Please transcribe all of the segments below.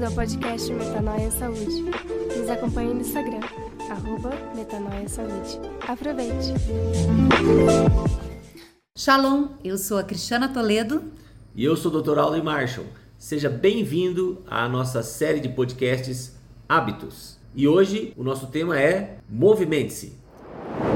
bem-vindo ao podcast Metanoia Saúde. Nos acompanhe no Instagram, arroba Metanoia Saúde. Aproveite! Shalom, eu sou a Cristiana Toledo. E eu sou o Dr. Aldo Marshall. Seja bem-vindo à nossa série de podcasts Hábitos. E hoje o nosso tema é Movimente-se.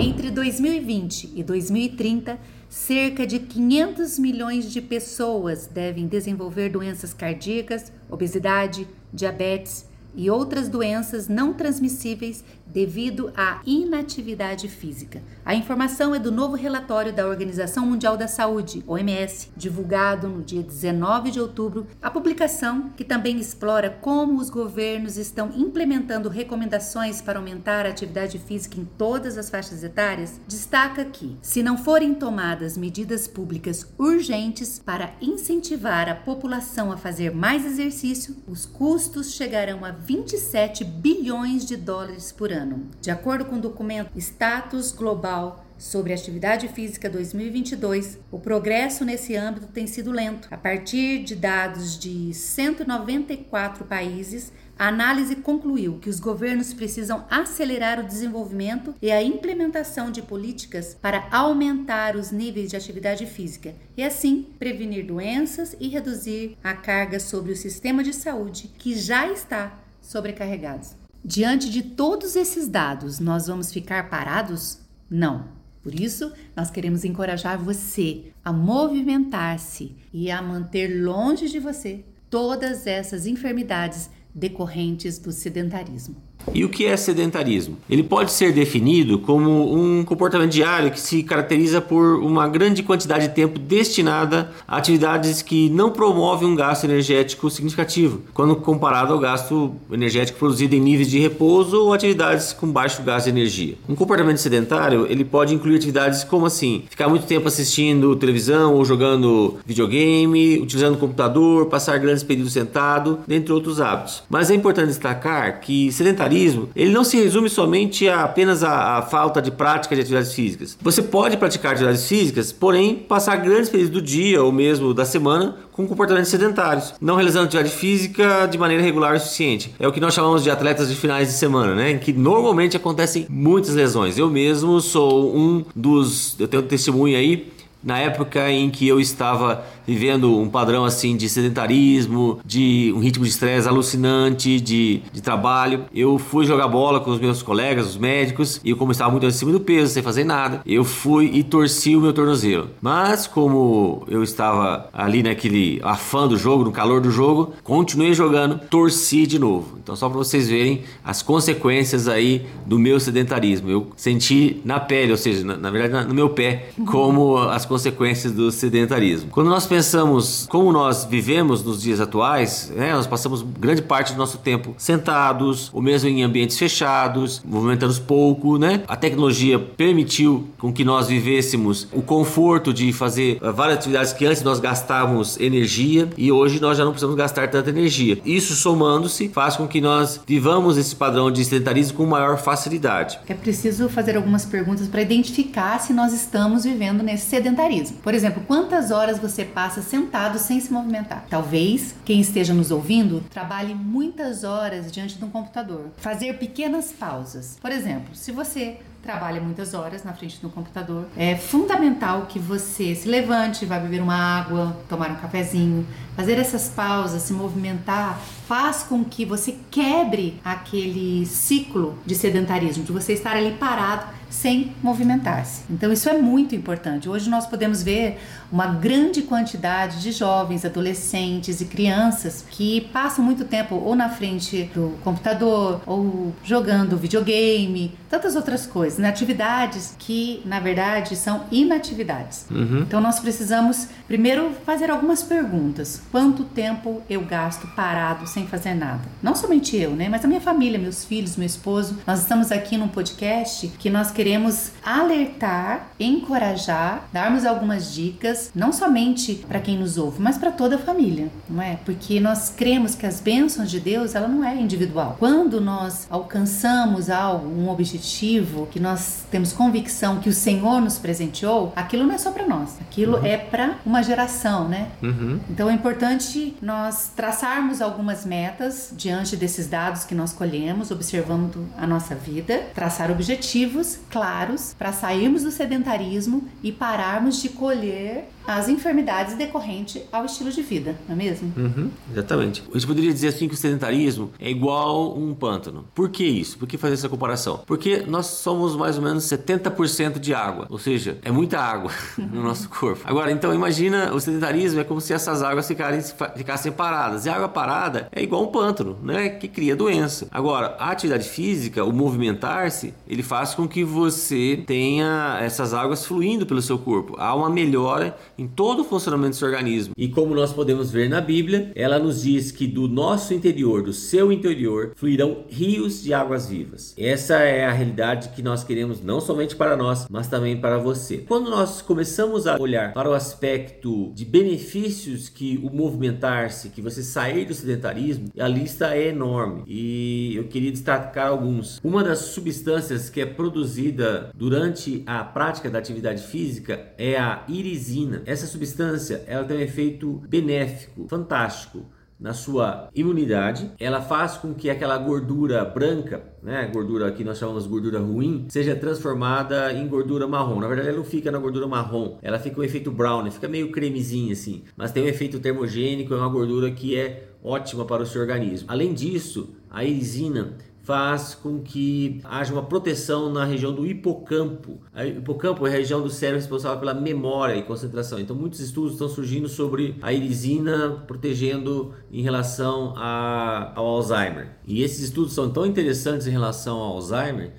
Entre 2020 e 2030, cerca de 500 milhões de pessoas devem desenvolver doenças cardíacas, obesidade, diabetes e outras doenças não transmissíveis devido à inatividade física. A informação é do novo relatório da Organização Mundial da Saúde, OMS, divulgado no dia 19 de outubro. A publicação, que também explora como os governos estão implementando recomendações para aumentar a atividade física em todas as faixas etárias, destaca que, se não forem tomadas medidas públicas urgentes para incentivar a população a fazer mais exercício, os custos chegarão a 27 bilhões de dólares por ano ano. De acordo com o documento Status Global sobre Atividade Física 2022, o progresso nesse âmbito tem sido lento. A partir de dados de 194 países, a análise concluiu que os governos precisam acelerar o desenvolvimento e a implementação de políticas para aumentar os níveis de atividade física e, assim, prevenir doenças e reduzir a carga sobre o sistema de saúde que já está sobrecarregado. Diante de todos esses dados, nós vamos ficar parados? Não. Por isso, nós queremos encorajar você a movimentar-se e a manter longe de você todas essas enfermidades decorrentes do sedentarismo. E o que é sedentarismo? Ele pode ser definido como um comportamento diário que se caracteriza por uma grande quantidade de tempo destinada a atividades que não promovem um gasto energético significativo, quando comparado ao gasto energético produzido em níveis de repouso ou atividades com baixo gasto de energia. Um comportamento sedentário ele pode incluir atividades como assim, ficar muito tempo assistindo televisão ou jogando videogame, utilizando o computador, passar grandes períodos sentado, dentre outros hábitos. Mas é importante destacar que sedentarismo sedentarismo, ele não se resume somente a apenas a, a, falta de prática de atividades físicas. Você pode praticar atividades físicas, porém passar grandes períodos do dia ou mesmo da semana com comportamentos sedentários, não realizando atividade física de maneira regular o suficiente. É o que nós chamamos de atletas de finais de semana, né? Em que normalmente acontecem muitas lesões. Eu mesmo sou um dos, eu tenho testemunho aí na época em que eu estava vivendo um padrão assim de sedentarismo, de um ritmo de estresse alucinante, de, de trabalho. Eu fui jogar bola com os meus colegas, os médicos, e eu como estava muito acima do peso, sem fazer nada, eu fui e torci o meu tornozelo. Mas como eu estava ali naquele afã do jogo, no calor do jogo, continuei jogando, torci de novo. Então só para vocês verem as consequências aí do meu sedentarismo. Eu senti na pele, ou seja, na, na verdade no meu pé, como as consequências do sedentarismo. Quando nós pensamos como nós vivemos nos dias atuais, né, nós passamos grande parte do nosso tempo sentados, ou mesmo em ambientes fechados, movimentando pouco, né? A tecnologia permitiu com que nós vivêssemos o conforto de fazer várias atividades que antes nós gastávamos energia e hoje nós já não precisamos gastar tanta energia. Isso somando-se faz com que nós vivamos esse padrão de sedentarismo com maior facilidade. É preciso fazer algumas perguntas para identificar se nós estamos vivendo nesse sedentarismo. Por exemplo, quantas horas você passa passa sentado sem se movimentar. Talvez quem esteja nos ouvindo trabalhe muitas horas diante de um computador. Fazer pequenas pausas. Por exemplo, se você trabalha muitas horas na frente do computador. É fundamental que você se levante, vá beber uma água, tomar um cafezinho, fazer essas pausas, se movimentar, faz com que você quebre aquele ciclo de sedentarismo, de você estar ali parado sem movimentar-se. Então isso é muito importante. Hoje nós podemos ver uma grande quantidade de jovens, adolescentes e crianças que passam muito tempo ou na frente do computador ou jogando videogame, tantas outras coisas, né? atividades que na verdade são inatividades. Uhum. Então nós precisamos primeiro fazer algumas perguntas. Quanto tempo eu gasto parado sem fazer nada? Não somente eu, né? Mas a minha família, meus filhos, meu esposo. Nós estamos aqui num podcast que nós queremos queremos alertar, encorajar, darmos algumas dicas, não somente para quem nos ouve, mas para toda a família, não é? Porque nós cremos que as bênçãos de Deus, ela não é individual. Quando nós alcançamos algo, um objetivo que nós temos convicção que o Senhor nos presenteou, aquilo não é só para nós, aquilo uhum. é para uma geração, né? Uhum. Então é importante nós traçarmos algumas metas diante desses dados que nós colhemos, observando a nossa vida, traçar objetivos claros para sairmos do sedentarismo e pararmos de colher as enfermidades decorrentes ao estilo de vida, não é mesmo? Uhum, exatamente. A gente poderia dizer assim que o sedentarismo é igual um pântano. Por que isso? Por que fazer essa comparação? Porque nós somos mais ou menos 70% de água, ou seja, é muita água no nosso corpo. Agora, então imagina o sedentarismo é como se essas águas ficarem, ficassem paradas. E a água parada é igual um pântano, né? Que cria doença. Agora, a atividade física, o movimentar-se, ele faz com que você tenha essas águas fluindo pelo seu corpo. Há uma melhora em todo o funcionamento do seu organismo. E como nós podemos ver na Bíblia, ela nos diz que do nosso interior, do seu interior, fluirão rios de águas vivas. Essa é a realidade que nós queremos não somente para nós, mas também para você. Quando nós começamos a olhar para o aspecto de benefícios que o movimentar-se, que você sair do sedentarismo, a lista é enorme e eu queria destacar alguns. Uma das substâncias que é produzida durante a prática da atividade física é a irisina. Essa substância ela tem um efeito benéfico, fantástico na sua imunidade, ela faz com que aquela gordura branca, né, gordura que nós chamamos gordura ruim, seja transformada em gordura marrom. Na verdade, ela não fica na gordura marrom, ela fica com um efeito brown, fica meio cremezinho assim, mas tem um efeito termogênico, é uma gordura que é ótima para o seu organismo. Além disso, a erisina faz com que haja uma proteção na região do hipocampo. O hipocampo é a região do cérebro responsável pela memória e concentração. Então, muitos estudos estão surgindo sobre a irisina protegendo em relação a, ao Alzheimer. E esses estudos são tão interessantes em relação ao Alzheimer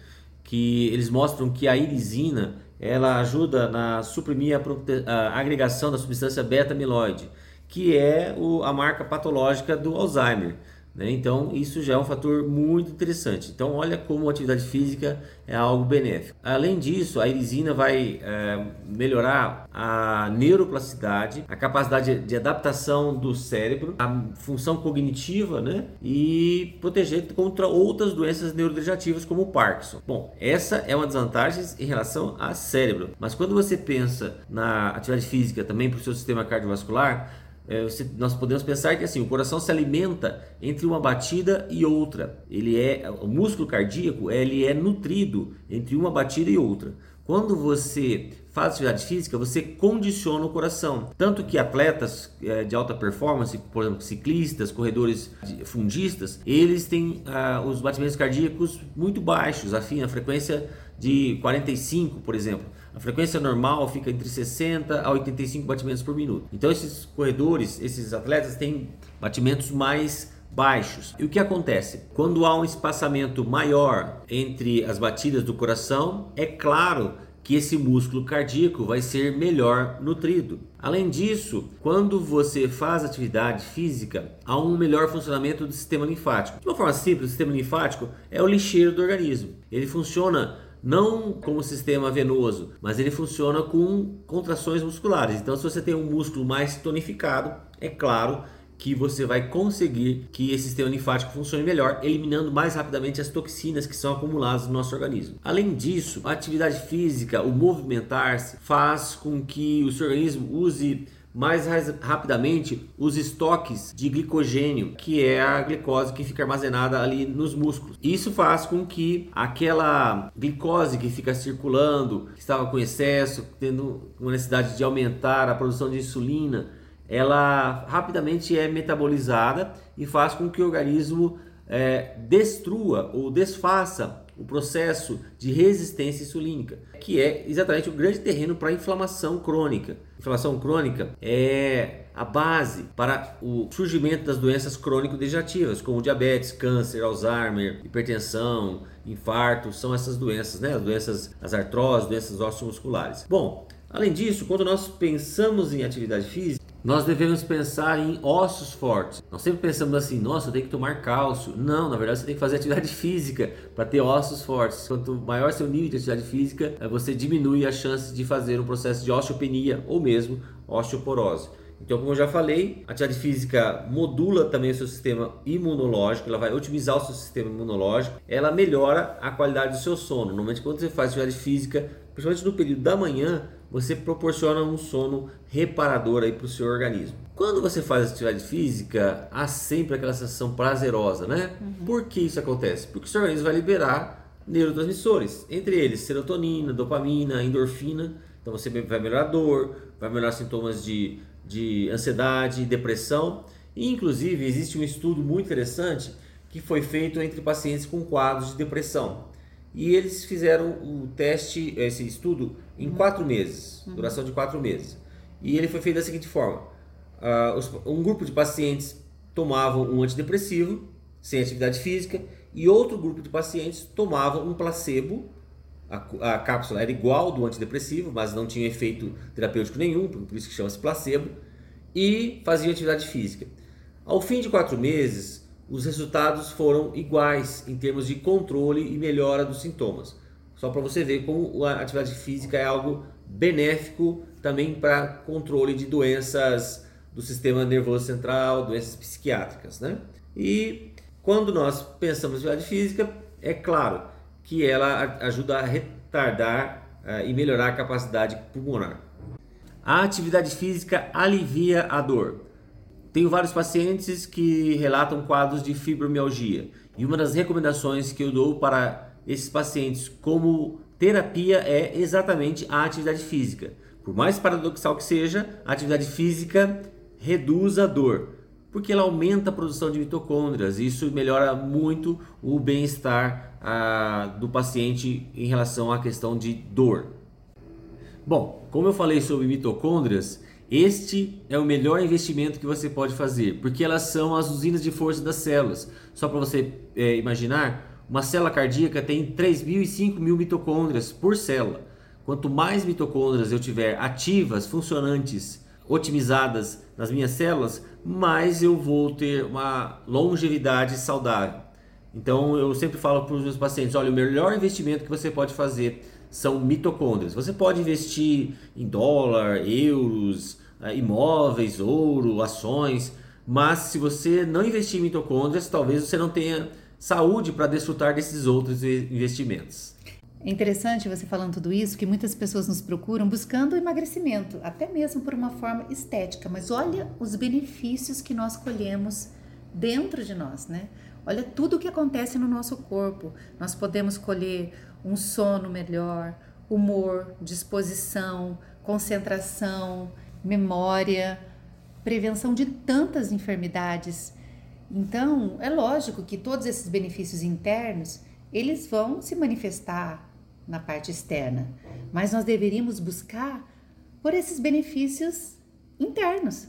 que eles mostram que a irisina ela ajuda na suprimir a, a agregação da substância beta-amiloide, que é o, a marca patológica do Alzheimer. Né? Então, isso já é um fator muito interessante. Então, olha como a atividade física é algo benéfico. Além disso, a irisina vai é, melhorar a neuroplasticidade, a capacidade de adaptação do cérebro, a função cognitiva né? e proteger contra outras doenças neurodegenerativas como o Parkinson. Bom, essa é uma das vantagens em relação ao cérebro. Mas quando você pensa na atividade física também para o seu sistema cardiovascular, é, você, nós podemos pensar que assim o coração se alimenta entre uma batida e outra. Ele é o músculo cardíaco, ele é nutrido entre uma batida e outra. Quando você faz atividade física, você condiciona o coração. Tanto que atletas é, de alta performance, por exemplo, ciclistas, corredores fundistas, eles têm ah, os batimentos cardíacos muito baixos, afim, a frequência de 45, por exemplo. A frequência normal fica entre 60 a 85 batimentos por minuto. Então esses corredores, esses atletas têm batimentos mais baixos. E o que acontece? Quando há um espaçamento maior entre as batidas do coração, é claro que esse músculo cardíaco vai ser melhor nutrido. Além disso, quando você faz atividade física, há um melhor funcionamento do sistema linfático. De uma forma simples, o sistema linfático é o lixeiro do organismo. Ele funciona não como sistema venoso, mas ele funciona com contrações musculares. Então, se você tem um músculo mais tonificado, é claro que você vai conseguir que esse sistema linfático funcione melhor, eliminando mais rapidamente as toxinas que são acumuladas no nosso organismo. Além disso, a atividade física, o movimentar-se, faz com que o seu organismo use mais rapidamente os estoques de glicogênio, que é a glicose que fica armazenada ali nos músculos. Isso faz com que aquela glicose que fica circulando, que estava com excesso, tendo uma necessidade de aumentar a produção de insulina, ela rapidamente é metabolizada e faz com que o organismo é, destrua ou desfaça o processo de resistência insulínica, que é exatamente o grande terreno para a inflamação crônica. Inflamação crônica é a base para o surgimento das doenças crônico-degenerativas, como diabetes, câncer, Alzheimer, hipertensão, infarto, são essas doenças, né? As doenças, as artroses, doenças osteomusculares. Bom, além disso, quando nós pensamos em atividade física, nós devemos pensar em ossos fortes. Nós sempre pensamos assim, nossa, eu tenho que tomar cálcio. Não, na verdade você tem que fazer atividade física para ter ossos fortes. Quanto maior seu nível de atividade física, eh, você diminui a chance de fazer um processo de osteopenia ou mesmo osteoporose. Então, como eu já falei, a atividade física modula também o seu sistema imunológico, ela vai otimizar o seu sistema imunológico, ela melhora a qualidade do seu sono. Normalmente, quando você faz atividade física, principalmente no período da manhã, você proporciona um sono reparador aí para o seu organismo. Quando você faz atividade física, há sempre aquela sensação prazerosa, né? Uhum. Por que isso acontece? Porque o seu organismo vai liberar neurotransmissores, entre eles serotonina, dopamina, endorfina. Então você vai melhorar a dor, vai melhorar sintomas de, de ansiedade, depressão. E, inclusive, existe um estudo muito interessante que foi feito entre pacientes com quadros de depressão. E eles fizeram o teste, esse estudo, em uhum. quatro meses, uhum. duração de quatro meses. E ele foi feito da seguinte forma: uh, um grupo de pacientes tomavam um antidepressivo sem atividade física e outro grupo de pacientes tomavam um placebo. A, a cápsula era igual do antidepressivo, mas não tinha efeito terapêutico nenhum, por isso que chama-se placebo, e faziam atividade física. Ao fim de quatro meses, os resultados foram iguais em termos de controle e melhora dos sintomas. Só para você ver como a atividade física é algo benéfico também para controle de doenças do sistema nervoso central, doenças psiquiátricas, né? E quando nós pensamos em atividade física, é claro que ela ajuda a retardar uh, e melhorar a capacidade pulmonar. A atividade física alivia a dor. Tenho vários pacientes que relatam quadros de fibromialgia e uma das recomendações que eu dou para esses pacientes como terapia é exatamente a atividade física. Por mais paradoxal que seja, a atividade física reduz a dor, porque ela aumenta a produção de mitocôndrias. E isso melhora muito o bem-estar ah, do paciente em relação à questão de dor. Bom, como eu falei sobre mitocôndrias, este é o melhor investimento que você pode fazer, porque elas são as usinas de força das células. Só para você é, imaginar, uma célula cardíaca tem 3.000 e 5.000 mitocôndrias por célula. Quanto mais mitocôndrias eu tiver ativas, funcionantes, otimizadas nas minhas células, mais eu vou ter uma longevidade saudável. Então eu sempre falo para os meus pacientes: olha, o melhor investimento que você pode fazer são mitocôndrias. Você pode investir em dólar, euros, eh, imóveis, ouro, ações, mas se você não investir em mitocôndrias, talvez você não tenha saúde para desfrutar desses outros investimentos. É interessante você falando tudo isso, que muitas pessoas nos procuram buscando emagrecimento, até mesmo por uma forma estética, mas olha os benefícios que nós colhemos dentro de nós, né? Olha tudo o que acontece no nosso corpo. Nós podemos colher um sono melhor, humor, disposição, concentração, memória, prevenção de tantas enfermidades. Então, é lógico que todos esses benefícios internos, eles vão se manifestar na parte externa, mas nós deveríamos buscar por esses benefícios internos.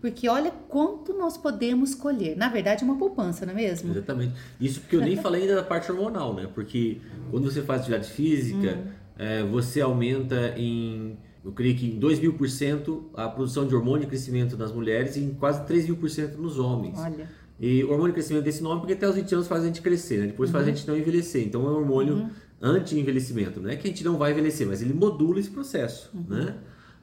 Porque olha quanto nós podemos colher. Na verdade, é uma poupança, não é mesmo? Exatamente. Isso porque eu nem falei ainda da parte hormonal, né? Porque quando você faz atividade física, hum. é, você aumenta em, eu creio que em 2 mil por cento a produção de hormônio de crescimento nas mulheres e em quase 3 mil por cento nos homens. Olha. E o hormônio de crescimento desse nome porque até os 20 anos faz a gente crescer, né? Depois uhum. faz a uhum. gente não envelhecer. Então é um hormônio uhum. anti-envelhecimento. Não é que a gente não vai envelhecer, mas ele modula esse processo, uhum. né?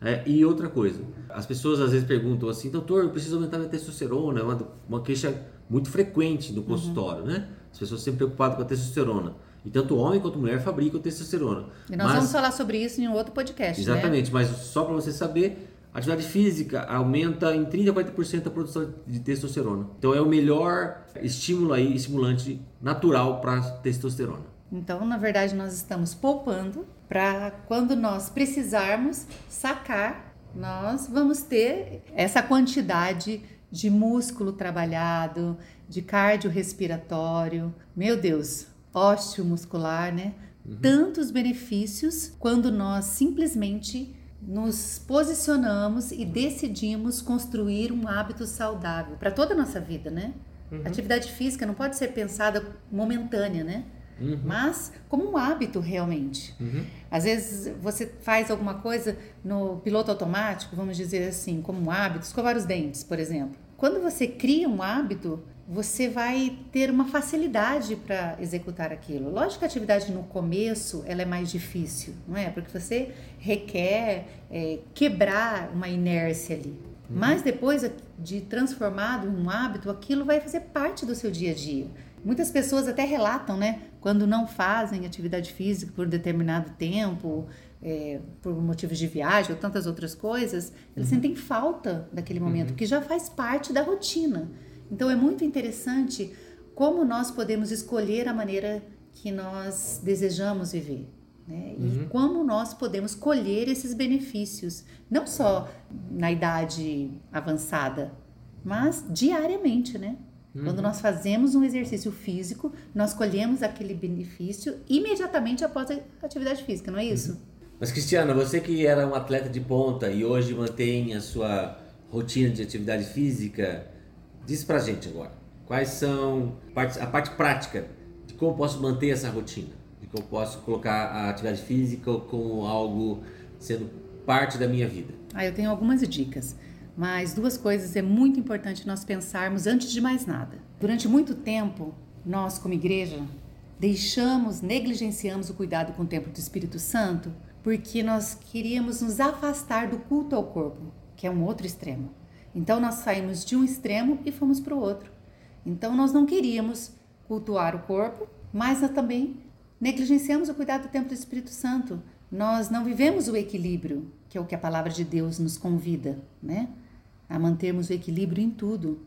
É, e outra coisa, as pessoas às vezes perguntam assim, doutor, eu preciso aumentar minha testosterona, é uma, uma queixa muito frequente no consultório, uhum. né? As pessoas sempre preocupadas com a testosterona. E tanto homem quanto mulher fabricam testosterona. E nós mas, vamos falar sobre isso em um outro podcast, né? Exatamente, né? mas só para você saber, atividade física aumenta em 30 a 40% a produção de testosterona. Então é o melhor estímulo aí, estimulante natural para testosterona. Então, na verdade, nós estamos poupando para quando nós precisarmos sacar, nós vamos ter essa quantidade de músculo trabalhado, de cardiorrespiratório, meu Deus, ósseo muscular, né? Uhum. Tantos benefícios quando nós simplesmente nos posicionamos e decidimos construir um hábito saudável para toda a nossa vida, né? Uhum. Atividade física não pode ser pensada momentânea, né? Uhum. mas como um hábito realmente. Uhum. Às vezes você faz alguma coisa no piloto automático, vamos dizer assim, como um hábito, escovar os dentes, por exemplo. Quando você cria um hábito, você vai ter uma facilidade para executar aquilo. Lógico que a atividade no começo ela é mais difícil, não é? Porque você requer é, quebrar uma inércia ali. Mas depois de transformado em um hábito, aquilo vai fazer parte do seu dia a dia. Muitas pessoas até relatam, né? Quando não fazem atividade física por determinado tempo, é, por motivos de viagem ou tantas outras coisas, eles uhum. sentem falta daquele momento, uhum. que já faz parte da rotina. Então é muito interessante como nós podemos escolher a maneira que nós desejamos viver. Né? Uhum. E como nós podemos colher esses benefícios, não só na idade avançada, mas diariamente, né? Uhum. Quando nós fazemos um exercício físico, nós colhemos aquele benefício imediatamente após a atividade física, não é isso? Uhum. Mas Cristiana, você que era um atleta de ponta e hoje mantém a sua rotina de atividade física, diz pra gente agora, quais são a parte prática de como posso manter essa rotina? De como posso colocar a atividade física como algo sendo parte da minha vida? Ah, eu tenho algumas dicas. Mas duas coisas é muito importante nós pensarmos antes de mais nada. Durante muito tempo, nós como igreja deixamos, negligenciamos o cuidado com o templo do Espírito Santo porque nós queríamos nos afastar do culto ao corpo, que é um outro extremo. Então nós saímos de um extremo e fomos para o outro. Então nós não queríamos cultuar o corpo, mas nós também negligenciamos o cuidado do templo do Espírito Santo. Nós não vivemos o equilíbrio, que é o que a palavra de Deus nos convida, né? A mantermos o equilíbrio em tudo,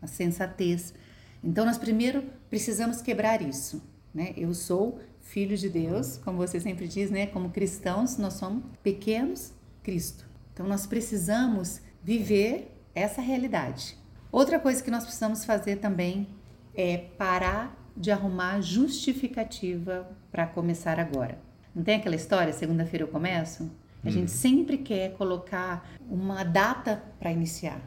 a sensatez. Então nós primeiro precisamos quebrar isso, né? Eu sou filho de Deus, como você sempre diz, né? Como cristãos, nós somos pequenos Cristo. Então nós precisamos viver essa realidade. Outra coisa que nós precisamos fazer também é parar de arrumar justificativa para começar agora. Não tem aquela história, segunda-feira eu começo? A gente uhum. sempre quer colocar uma data para iniciar.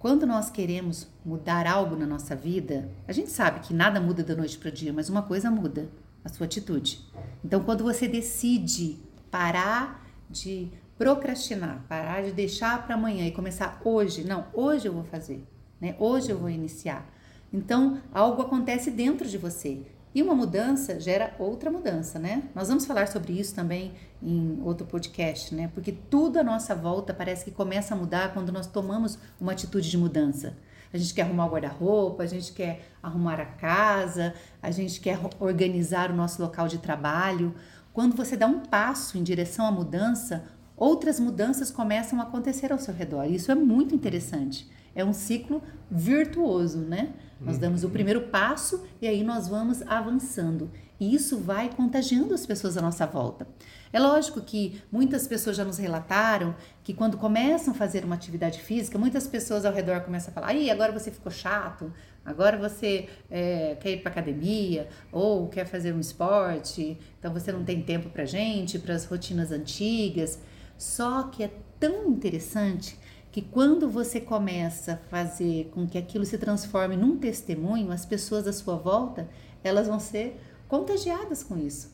Quando nós queremos mudar algo na nossa vida, a gente sabe que nada muda da noite para o dia, mas uma coisa muda: a sua atitude. Então, quando você decide parar de procrastinar, parar de deixar para amanhã e começar hoje, não, hoje eu vou fazer, né? Hoje eu vou iniciar. Então, algo acontece dentro de você. E uma mudança gera outra mudança, né? Nós vamos falar sobre isso também em outro podcast, né? Porque tudo à nossa volta parece que começa a mudar quando nós tomamos uma atitude de mudança. A gente quer arrumar o guarda-roupa, a gente quer arrumar a casa, a gente quer organizar o nosso local de trabalho. Quando você dá um passo em direção à mudança, outras mudanças começam a acontecer ao seu redor. Isso é muito interessante. É um ciclo virtuoso, né? Nós damos o uhum. primeiro passo e aí nós vamos avançando. E isso vai contagiando as pessoas à nossa volta. É lógico que muitas pessoas já nos relataram que quando começam a fazer uma atividade física, muitas pessoas ao redor começam a falar: aí agora você ficou chato, agora você é, quer ir para academia ou quer fazer um esporte, então você não tem tempo para gente, para as rotinas antigas. Só que é tão interessante que quando você começa a fazer com que aquilo se transforme num testemunho, as pessoas à sua volta, elas vão ser contagiadas com isso.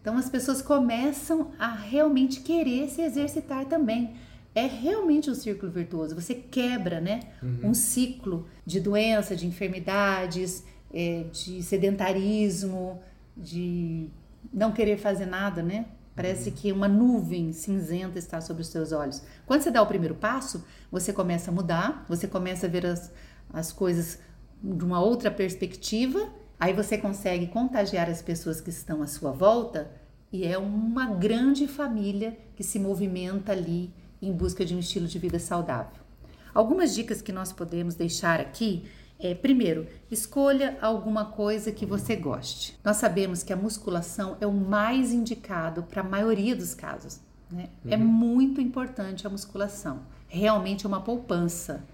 Então as pessoas começam a realmente querer se exercitar também. É realmente um círculo virtuoso. Você quebra, né, uhum. um ciclo de doença, de enfermidades, é, de sedentarismo, de não querer fazer nada, né? Parece que uma nuvem cinzenta está sobre os seus olhos. Quando você dá o primeiro passo, você começa a mudar, você começa a ver as, as coisas de uma outra perspectiva, aí você consegue contagiar as pessoas que estão à sua volta e é uma grande família que se movimenta ali em busca de um estilo de vida saudável. Algumas dicas que nós podemos deixar aqui é, primeiro, escolha alguma coisa que você goste. Nós sabemos que a musculação é o mais indicado para a maioria dos casos. Né? É uhum. É muito importante a musculação. Realmente é uma poupança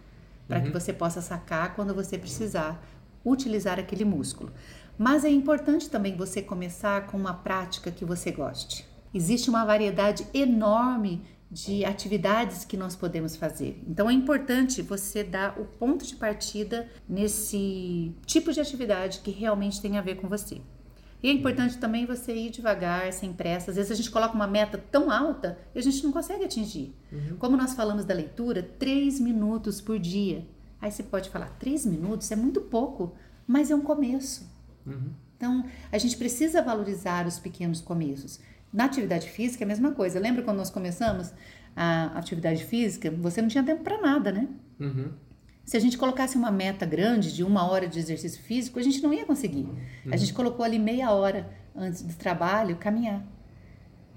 para uhum. que você possa sacar quando você precisar utilizar aquele músculo. Mas é importante também você começar com uma prática que você goste. Existe uma variedade enorme de atividades que nós podemos fazer. Então é importante você dar o ponto de partida nesse tipo de atividade que realmente tem a ver com você. E é importante também você ir devagar, sem pressa. Às vezes a gente coloca uma meta tão alta e a gente não consegue atingir. Uhum. Como nós falamos da leitura, três minutos por dia. Aí você pode falar, três minutos é muito pouco, mas é um começo. Uhum. Então a gente precisa valorizar os pequenos começos. Na atividade física é a mesma coisa. Lembra quando nós começamos? a atividade física, você não tinha tempo para nada, né? Uhum. Se a gente colocasse uma meta grande de uma hora de exercício físico, a gente não ia conseguir. A gente colocou ali meia hora antes do trabalho caminhar.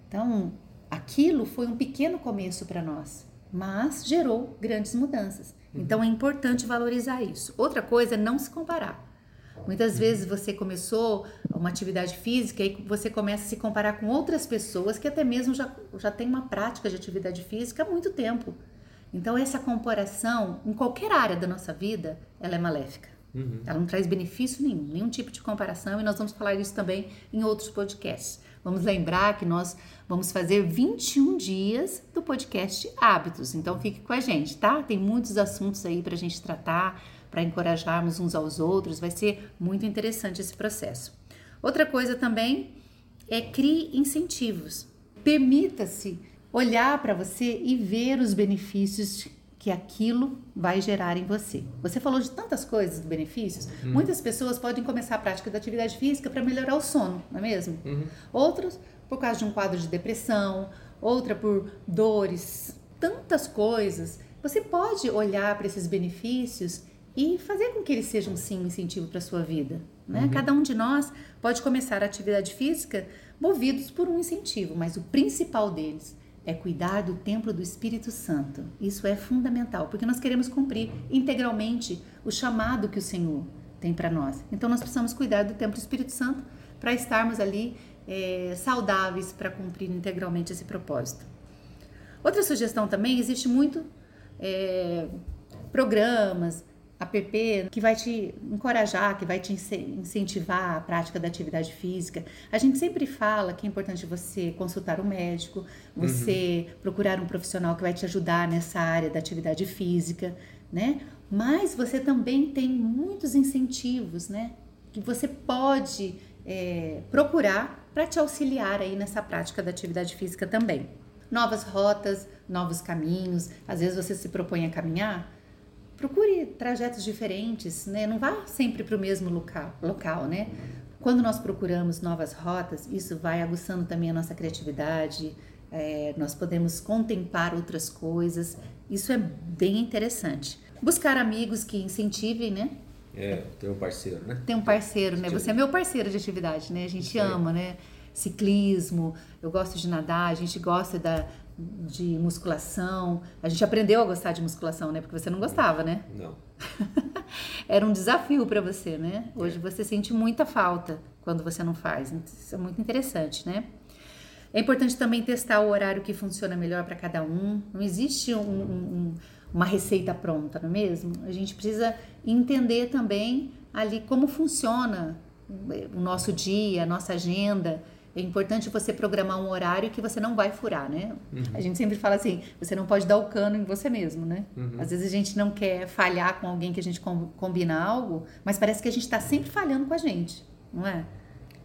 Então, aquilo foi um pequeno começo para nós, mas gerou grandes mudanças. Então, é importante valorizar isso. Outra coisa é não se comparar. Muitas vezes você começou uma atividade física e você começa a se comparar com outras pessoas que até mesmo já, já têm uma prática de atividade física há muito tempo. Então, essa comparação, em qualquer área da nossa vida, ela é maléfica. Uhum. Ela não traz benefício nenhum, nenhum tipo de comparação, e nós vamos falar isso também em outros podcasts. Vamos lembrar que nós vamos fazer 21 dias do podcast Hábitos, então fique com a gente, tá? Tem muitos assuntos aí para a gente tratar, para encorajarmos uns aos outros, vai ser muito interessante esse processo. Outra coisa também é crie incentivos. Permita-se olhar para você e ver os benefícios que aquilo vai gerar em você. Você falou de tantas coisas, de benefícios. Muitas pessoas podem começar a prática da atividade física para melhorar o sono, não é mesmo? Outros por causa de um quadro de depressão, outra por dores, tantas coisas. Você pode olhar para esses benefícios e fazer com que eles sejam sim um incentivo para a sua vida. Né? Cada um de nós pode começar a atividade física movidos por um incentivo, mas o principal deles é cuidar do templo do Espírito Santo. Isso é fundamental, porque nós queremos cumprir integralmente o chamado que o Senhor tem para nós. Então nós precisamos cuidar do templo do Espírito Santo para estarmos ali é, saudáveis para cumprir integralmente esse propósito. Outra sugestão também existe muito é, programas, app que vai te encorajar, que vai te incentivar a prática da atividade física. A gente sempre fala que é importante você consultar o um médico, você uhum. procurar um profissional que vai te ajudar nessa área da atividade física, né? Mas você também tem muitos incentivos, né? Que você pode é, procurar para te auxiliar aí nessa prática da atividade física também. Novas rotas, novos caminhos. Às vezes você se propõe a caminhar, procure trajetos diferentes, né? Não vá sempre para o mesmo local, local, né? Quando nós procuramos novas rotas, isso vai aguçando também a nossa criatividade, é, nós podemos contemplar outras coisas, isso é bem interessante. Buscar amigos que incentivem, né? É, ter um parceiro, né? Tem um parceiro, né? Você é meu parceiro de atividade, né? A gente ama, né? Ciclismo, eu gosto de nadar, a gente gosta da, de musculação. A gente aprendeu a gostar de musculação, né? Porque você não gostava, né? Não. Era um desafio para você, né? Hoje é. você sente muita falta quando você não faz. Isso é muito interessante, né? É importante também testar o horário que funciona melhor para cada um. Não existe um, um, uma receita pronta, não é mesmo? A gente precisa entender também ali como funciona o nosso dia, a nossa agenda é importante você programar um horário que você não vai furar, né? Uhum. A gente sempre fala assim, você não pode dar o cano em você mesmo, né? Uhum. Às vezes a gente não quer falhar com alguém que a gente combina algo, mas parece que a gente está sempre falhando com a gente, não é?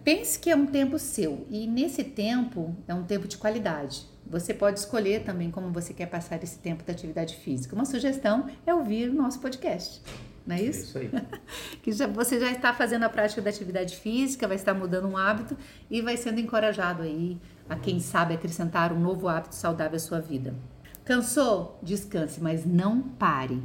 Pense que é um tempo seu e nesse tempo é um tempo de qualidade. Você pode escolher também como você quer passar esse tempo da atividade física. Uma sugestão é ouvir o nosso podcast não é isso? É isso aí. que já, você já está fazendo a prática da atividade física, vai estar mudando um hábito e vai sendo encorajado aí a quem sabe acrescentar um novo hábito saudável à sua vida. Cansou? Descanse, mas não pare.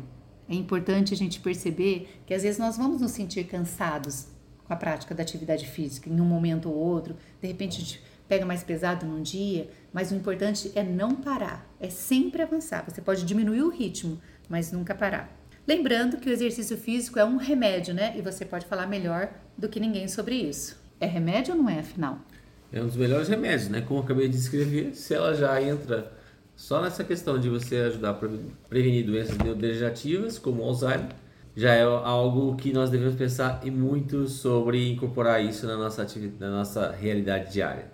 É importante a gente perceber que às vezes nós vamos nos sentir cansados com a prática da atividade física em um momento ou outro. De repente a gente pega mais pesado num dia, mas o importante é não parar, é sempre avançar. Você pode diminuir o ritmo, mas nunca parar. Lembrando que o exercício físico é um remédio, né? E você pode falar melhor do que ninguém sobre isso. É remédio ou não é, afinal? É um dos melhores remédios, né? Como eu acabei de descrever, se ela já entra só nessa questão de você ajudar a prevenir doenças neurodegenerativas, como o Alzheimer, já é algo que nós devemos pensar e muito sobre incorporar isso na nossa, atividade, na nossa realidade diária.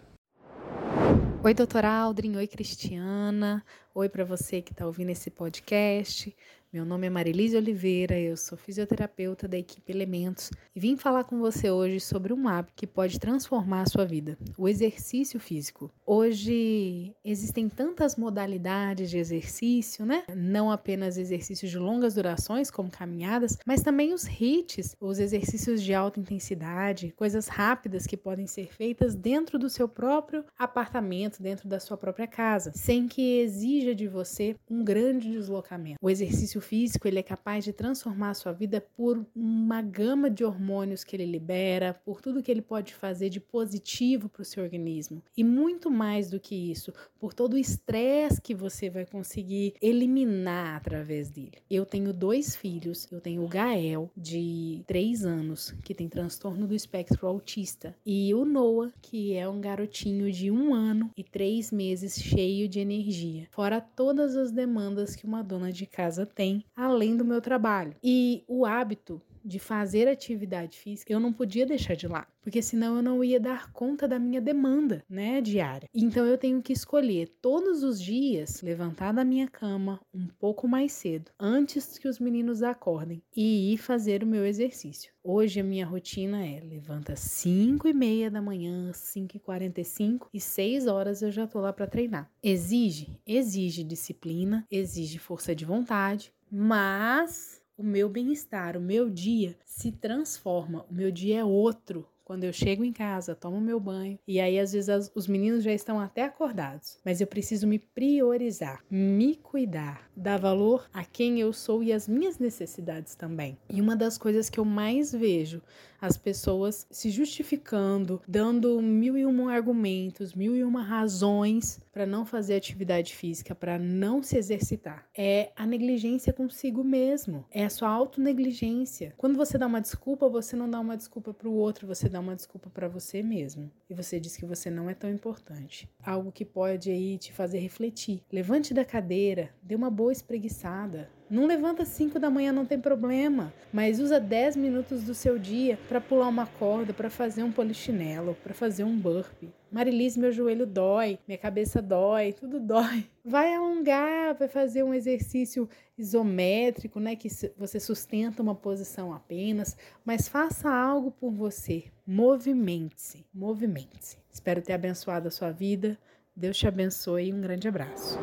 Oi, doutora Aldrin. Oi, Cristiana. Oi para você que está ouvindo esse podcast. Meu nome é Marilise Oliveira, eu sou fisioterapeuta da equipe Elementos e vim falar com você hoje sobre um hábito que pode transformar a sua vida, o exercício físico. Hoje existem tantas modalidades de exercício, né? Não apenas exercícios de longas durações, como caminhadas, mas também os HIITs, os exercícios de alta intensidade, coisas rápidas que podem ser feitas dentro do seu próprio apartamento, dentro da sua própria casa, sem que exija de você um grande deslocamento. O exercício físico ele é capaz de transformar a sua vida por uma gama de hormônios que ele libera, por tudo que ele pode fazer de positivo para o seu organismo. E muito mais do que isso, por todo o estresse que você vai conseguir eliminar através dele. Eu tenho dois filhos, eu tenho o Gael, de 3 anos, que tem transtorno do espectro autista, e o Noah, que é um garotinho de um ano e três meses cheio de energia, fora todas as demandas que uma dona de casa tem além do meu trabalho. E o hábito de fazer atividade física, eu não podia deixar de lado, porque senão eu não ia dar conta da minha demanda, né, diária. Então eu tenho que escolher todos os dias levantar da minha cama um pouco mais cedo, antes que os meninos acordem, e ir fazer o meu exercício. Hoje a minha rotina é levanta 5 e meia da manhã, 5 e 45 e 6 horas eu já tô lá para treinar. Exige, exige disciplina, exige força de vontade, mas o meu bem-estar, o meu dia se transforma, o meu dia é outro. Quando eu chego em casa, tomo meu banho e aí às vezes as, os meninos já estão até acordados, mas eu preciso me priorizar, me cuidar, dar valor a quem eu sou e as minhas necessidades também. E uma das coisas que eu mais vejo as pessoas se justificando, dando mil e um argumentos, mil e uma razões para não fazer atividade física, para não se exercitar, é a negligência consigo mesmo, é a sua autonegligência. Quando você dá uma desculpa, você não dá uma desculpa para o outro, você dá uma desculpa para você mesmo. E você diz que você não é tão importante. Algo que pode aí te fazer refletir. Levante da cadeira, dê uma boa espreguiçada. Não levanta 5 da manhã, não tem problema, mas usa 10 minutos do seu dia para pular uma corda, para fazer um polichinelo, para fazer um burpee. Marilise, meu joelho dói, minha cabeça dói, tudo dói. Vai alongar, vai fazer um exercício isométrico, né, que você sustenta uma posição apenas, mas faça algo por você. Movimente-se, movimente-se. Espero ter abençoado a sua vida. Deus te abençoe e um grande abraço.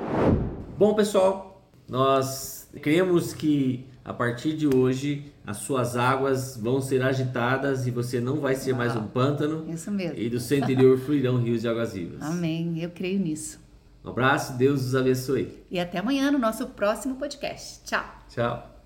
Bom, pessoal, nós cremos que a partir de hoje as suas águas vão ser agitadas e você não vai ser mais um pântano. Isso mesmo. E do seu interior fluirão rios de águas vivas. Amém. Eu creio nisso. Um abraço, Deus os abençoe. E até amanhã no nosso próximo podcast. Tchau. Tchau.